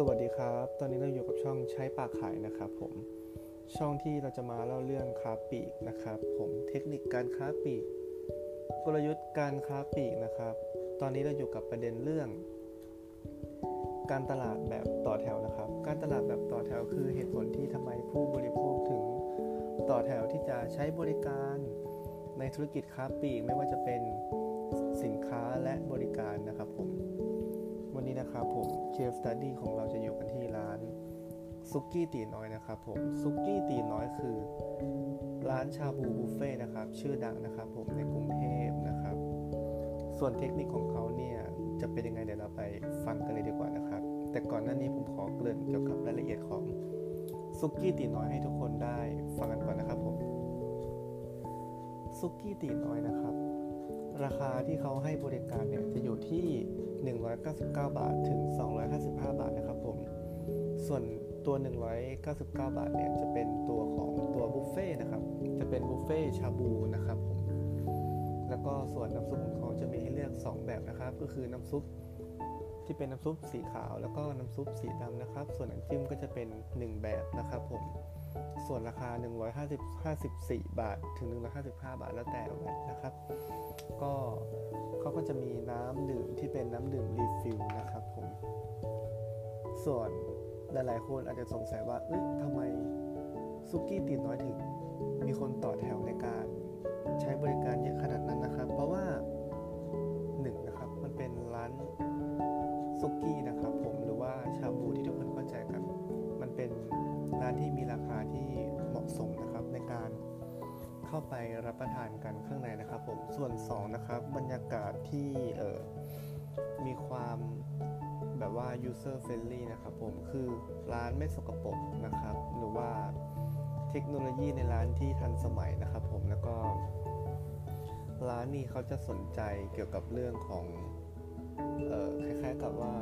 สวัสดีครับ ตอนนี้เราอยู่กับช่องใช้ปากขายนะครับผม ช่องที่เราจะมาเล่าเรื่องค้าปลีกนะครับ ผม เทคนิคการค้าปลีก กลยุทธ์การค้าปลีกนะครับ ตอนนี้เราอยู่กับประเด็นเรื่อง การตลาดแบบต่อแถวนะครับ การตลาดแบบต่อแถวคือเหตุผลที่ทำไมผู้บริโภคถึงต่อแถวที่จะใช้บริการในธุรกิจค้าปลีกไม่ว่าจะเป็นสินค้าและบริการนะครับผม นะครับผม case study ของเราจะอยู่กันที่ร้านซุกี้ตีน้อยนะครับผมซุกี้ตีน้อยคือ ร้านชาบูบุฟเฟ่ต์นะครับ ชื่อดังนะครับผมในกรุงเทพนะครับ ส่วนเทคนิคของเขาเนี่ยจะเป็นยังไงเดี๋ยวเราไปฟังกันเลยดีกว่านะครับ แต่ก่อนหน้านี้ผมขอเกริ่นเกี่ยวกับรายละเอียดของซุกี้ตีน้อยให้ทุกคนได้ฟังกันก่อนนะครับผมซุกี้ตีน้อยนะครับ ราคาที่เขาให้บริการเนี่ยจะอยู่ที่ 199 บาทถึง 255 บาทนะครับผม ส่วนตัว 199 บาทเนี่ยจะเป็นตัวของตัวบุฟเฟ่นะครับ จะเป็นบุฟเฟ่ชาบูนะครับผม แล้วก็ส่วนน้ำซุปของเขาจะมีให้เลือก 2 แบบนะครับ ก็คือน้ำซุปที่เป็นน้ำซุปสีขาว แล้วก็น้ำซุปสีดำนะครับ ส่วนน้ำจิ้มก็จะเป็น 1 แบบนะครับผม ส่วนราคา154 บาท ถึง 155 บาท แล้วแต่ VAT นะครับ ก็เขาก็จะมีน้ำดื่มที่เป็นน้ำดื่ม refill นะครับผม ส่วนหลายๆ คนอาจจะสงสัยว่า เอ้ยทำไมซุกี้ตีน้อยถึง มีคนต่อแถวในการใช้บริการเยอะขนาดนั้นนะครับ เพราะว่าหนึ่งนะครับ มันเป็นร้าน ที่มีราคาที่เหมาะสมนะครับในการเข้าไปรับประทานกันข้างในนะครับผมส่วน 2 นะครับบรรยากาศที่เออมีความแบบว่า user friendly นะครับผมคือร้านไม่สกปรกนะครับ หรือว่าเทคโนโลยีในร้านที่ทันสมัยนะครับผมแล้วก็ ร้านนี้เขาจะสนใจเกี่ยวกับเรื่องของออคล้ายๆกับว่า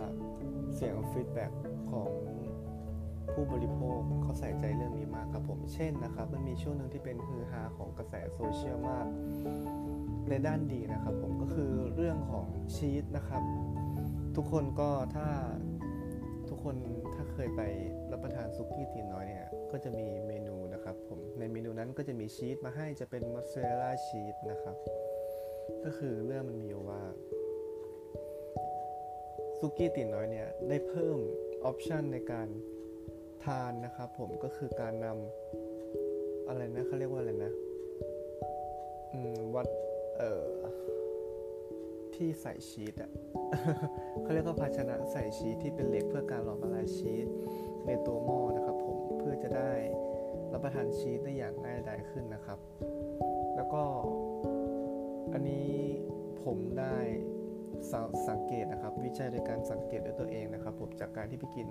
เสียงฟีดแบ็ของ ผู้บริโภคเขาใส่ใจเรื่องนี้มากครับผม เช่นนะครับ มันมีช่วงหนึ่งที่เป็นฮือฮาของกระแสโซเชียลมากในด้านดีนะครับ ผมก็คือเรื่องของชีสนะครับ ทุกคนก็ถ้าทุกคนถ้าเคยไปรับประทานซุกี้ตีน้อยเนี่ยก็จะมีเมนูนะครับผมในเมนูนั้นก็จะมีชีสมาให้จะเป็นมอสซาเรลล่าชีสนะครับ ก็คือเรื่องมันมีอยู่ว่าซุกี้ตีน้อยเนี่ยได้เพิ่มออปชันในการ ทานนะครับผมก็คือการนำอะไรนะเขาเรียกว่าอะไรนะวัดเอ่อที่ใส่ชีสอะเขาเรียกว่าภาชนะใส่ชีสที่เป็นเหล็กเพื่อการหลอมละลายชีสในตัวหม้อนะครับผมเพื่อจะได้รับประทานชีสได้อย่างง่ายดายขึ้นนะครับ แล้วก็อันนี้ผมได้สสังเกตนะครับ วิจัยโดยการสังเกตด้วยตัวเองนะครับ ผมจากการที่ไปกิน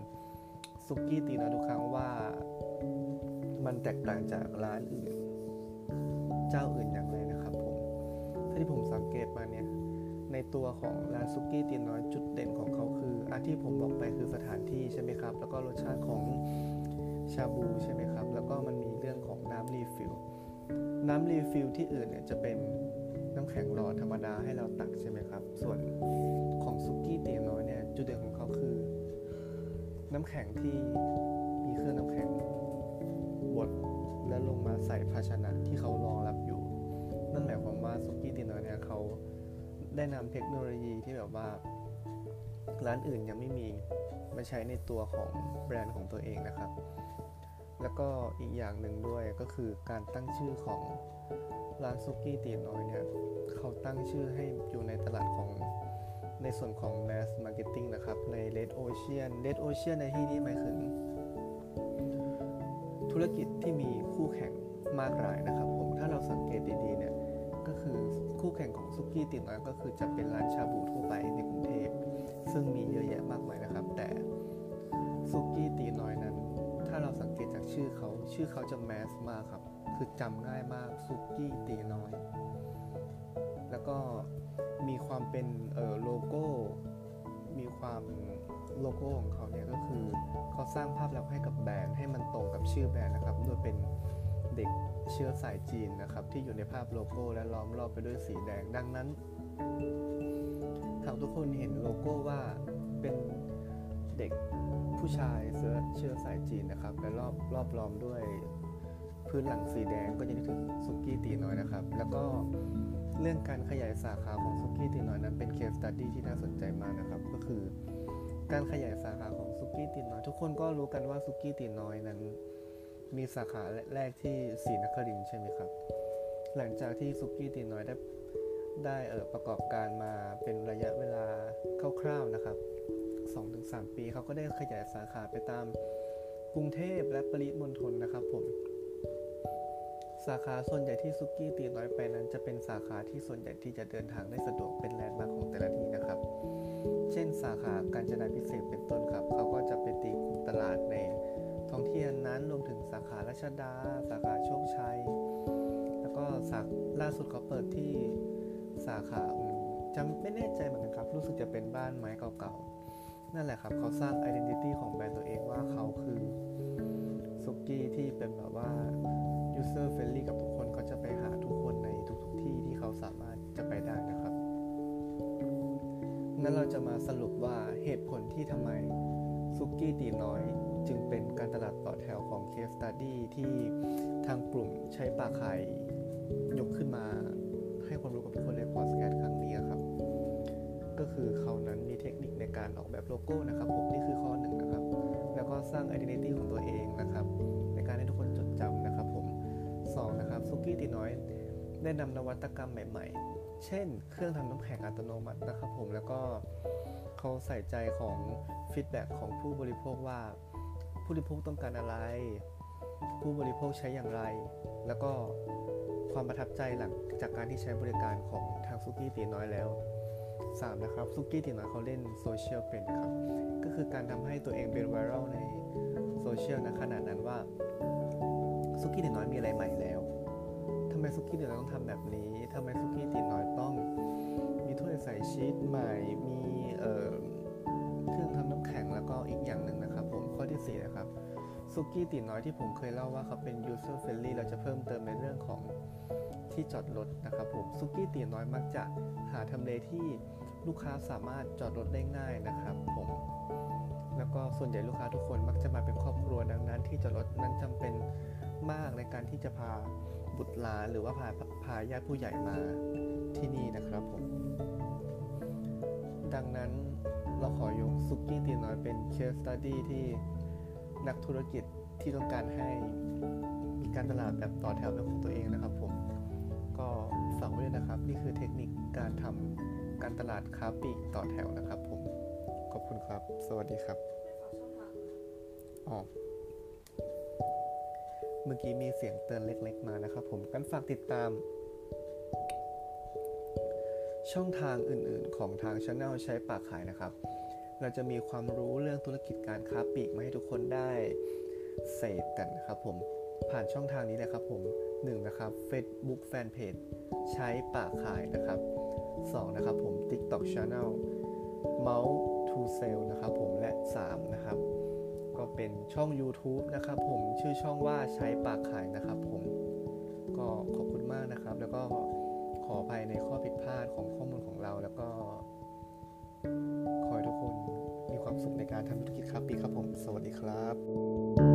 ซุกี้ตีน้อยทุกครั้งว่ามันแตกต่างจากร้านอื่น เจ้าอื่นอย่างไรนะครับผมถ้าที่ผมสังเกตมาเนี่ย ในตัวของร้านซุกี้ตีน้อยจุดเด่นของเขาคืออาที่ผมบอกไปคือสถานที่ใช่ไหมครับ แล้วก็รสชาติของชาบูใช่ไหมครับ แล้วก็มันมีเรื่องของน้ำ refill น้ำ refill ที่อื่นเนี่ยจะเป็นน้ำแข็งหลอดธรรมดาให้เราตักใช่ไหมครับ ส่วนของซุกี้ตีน้อยเนี่ยจุดเด่นของเขาคือ น้ำแข็งที่มีเครื่องน้ำแข็งบดแล้วลงมาใส่ภาชนะที่เขารองรับอยู่ นั่นหมายความว่าซุกี้ตีน้อยเนี่ยเขาได้นำเทคโนโลยีที่แบบว่าร้านอื่นยังไม่มีมาใช้ในตัวของแบรนด์ของตัวเองนะครับ แล้วก็อีกอย่างหนึ่งด้วยก็คือการตั้งชื่อของร้านซุกี้ตีน้อยเนี่ยเขาตั้งชื่อให้อยู่ในตลาดของ ในส่วนของ mass marketing นะครับใน red ocean red ocean ในที่นี้หมายถึง ธุรกิจที่มีคู่แข่งมากรายนะครับผมถ้าเราสังเกตดีๆเนี่ยก็คือคู่แข่งของซุกี้ตีน้อยก็คือจะเป็นร้านชาบูทั่วไปในกรุงเทพซึ่งมีเยอะแยะมากมายนะครับ แต่ซุกี้ตีน้อยนั้น ถ้าเราสังเกตจากชื่อเขา ชื่อเขาจะ mass มากครับ คือจำง่ายมากซุกี้ตีน้อย แล้วก็ มีความเป็นเอ่อโลโก้ มีความโลโก้ของเขาเนี่ยก็คือเขาสร้างภาพลักษณ์ให้กับแบรนด์ให้มันตรงกับชื่อแบรนด์นะครับ โดยเป็นเด็กเชื้อสายจีนนะครับ ที่อยู่ในภาพโลโก้และล้อมรอบไปด้วยสีแดงดังนั้นหากทุกคนเห็นโลโก้ว่าเป็นเด็กผู้ชายเชื้อเชื้อสายจีนนะครับ และรอบรอบล้อมด้วยพื้นหลังสีแดงก็จะนึกถึงซุกี้ตีน้อยนะครับ แล้วก็ เรื่องการขยายสาขาของซุกี้ตีน้อยนั้นเป็น case study ที่น่าสนใจมากนะครับ ก็คือ การขยายสาขาของซุกี้ตีน้อย ทุกคนก็รู้กันว่าซุกี้ตีน้อยนั้น มีสาขาแรกที่ศรีนครินใช่ไหมครับ หลังจากที่ซุกี้ตีน้อยได้ได้เออประกอบการมาเป็นระยะเวลาคร่าวๆนะครับ 2-3 ปีเขาก็ได้ขยายสาขาไปตามกรุงเทพและปริมณฑลนะครับผม สาขาส่วนใหญ่ที่ซุกี้ตีน้อยไปนั้น จะเป็นสาขาที่ส่วนใหญ่ที่จะเดินทางได้สะดวกเป็นแลนด์มาร์คของแต่ละที่นะครับ เช่นสาขาการจนาพิเศษเป็นต้นครับ เขาก็จะไปตีกลุ่มตลาดในท้องที่นั้นรวมถึงสาขาราชดา สาขาโชคชัย แล้วก็สาล่าสุดเขาเปิดที่สาขาจำไม่แน่ใจเหมือนกันครับ รู้สึกจะเป็นบ้านไม้เก่าๆ นั่นแหละครับเขาสร้างไอดีนิตี้ของแบรนด์ตัวเองว่าเขาคือซุกี้ที่เป็นแบบว่า user friendly กับทุกคนก็จะไปหาทุกคนในทุกๆที่ที่เขาสามารถจะไปได้นะครับงั้นเราจะมาสรุปว่าเหตุผลที่ทำไมซุกี้ตีน้อย จึงเป็นการตลาดต่อแถวของ Case Study ที่ทางกลุ่มใช้ปากไข่ยกขึ้นมาให้ความรู้กับทุกคนในพอดแคสครั้งนี้ครับ ก็คือเขานั้นมีเทคนิคในการออกแบบโลโก้นะครับผมนี่คือข้อหนึ่งนะครับ แล้วก็สร้าง identity ของตัวเองนะครับ 2นะครับซูกี้ตีน้อยได้นำนวัตกรรมใหม่ ๆ เช่น เครื่องทำน้ำแข็งอัตโนมัตินะครับผมแล้วก็เขาใส่ใจของ feedback ของผู้บริโภคว่า ผู้บริโภคต้องการอะไร ผู้บริโภคใช้อย่างไร แล้วก็ความประทับใจหลังจากการที่ใช้บริการของทางซูกี้ตีน้อยแล้ว 3. นะครับซูกี้ตีน้อยเขาเล่นโซเชียลเป็นครับ ก็คือการทำให้ตัวเองเป็น viral ในโซเชียลนะขนาดนั้นว่า ซุกี้ตีน้อยมีอะไรใหม่แล้วทำไมซุกี้ตีน้อยต้องทำแบบนี้ทำไมซุกี้ตีน้อยต้อง มีถ้วยใส่ชีสใหม่ มีเอ่อเครื่องทำน้ำแข็งแล้วก็อีกอย่างหนึ่งนะครับผมข้อที่ 4 นะครับซุกี้ตีน้อยที่ผมเคยเล่าว่าเขาเป็น user friendly เราจะเพิ่มเติมในเรื่องของที่จอดรถนะครับผมซุกี้ตีน้อยมักจะหาทำเลที่ ลูกค้าสามารถจอดรถได้ง่ายนะครับผมแล้วก็ส่วนใหญ่ลูกค้าทุกคนมักจะมาเป็นครอบครัวดังนั้น ที่จอดรถนั้นจำเป็นมากในการที่จะพาบุตรหลานหรือว่าพาพาญาติผู้ใหญ่มาที่นี่นะครับผมดังนั้นเราขอยกซุกี้ตีน้อยเป็นเคสตัดดี้ที่นักธุรกิจที่ต้องการให้มีการตลาดแบบต่อแถวเป็นของตัวเองนะครับผมก็ฝากไว้ด้วยนะครับ นี่คือเทคนิคการทำ การตลาดค้าปลีกต่อแถวนะครับผม ขอบคุณครับ สวัสดีครับอ๋อเมื่อกี้มีเสียงเตือนเล็ก ๆ มานะครับผมกันฝากติดตาม ช่องทางอื่นๆของทางช anel ใช้ปากขายนะครับ เราจะมีความรู้เรื่องธุรกิจการค้าปลีกมาให้ทุกคนได้เสพกันนะครับผมผ่านช่องทางนี้นะครับผม 1. นะครับ Facebook Fanpage ใช้ปากขายนะครับ 2. นะครับผม TikTok Channel Mouse to Sell นะครับผมและ 3. นะครับ ก็เป็นช่อง YouTube นะครับผมชื่อช่องว่าใช้ปากขายนะครับผม ก็ขอบคุณมากนะครับ แล้วก็ขออภัยในข้อผิดพลาดของข้อมูลของเราแล้วก็ขอให้ทุกคนมีความสุขในการทำธุรกิจครับปีครับผม สวัสดีครับ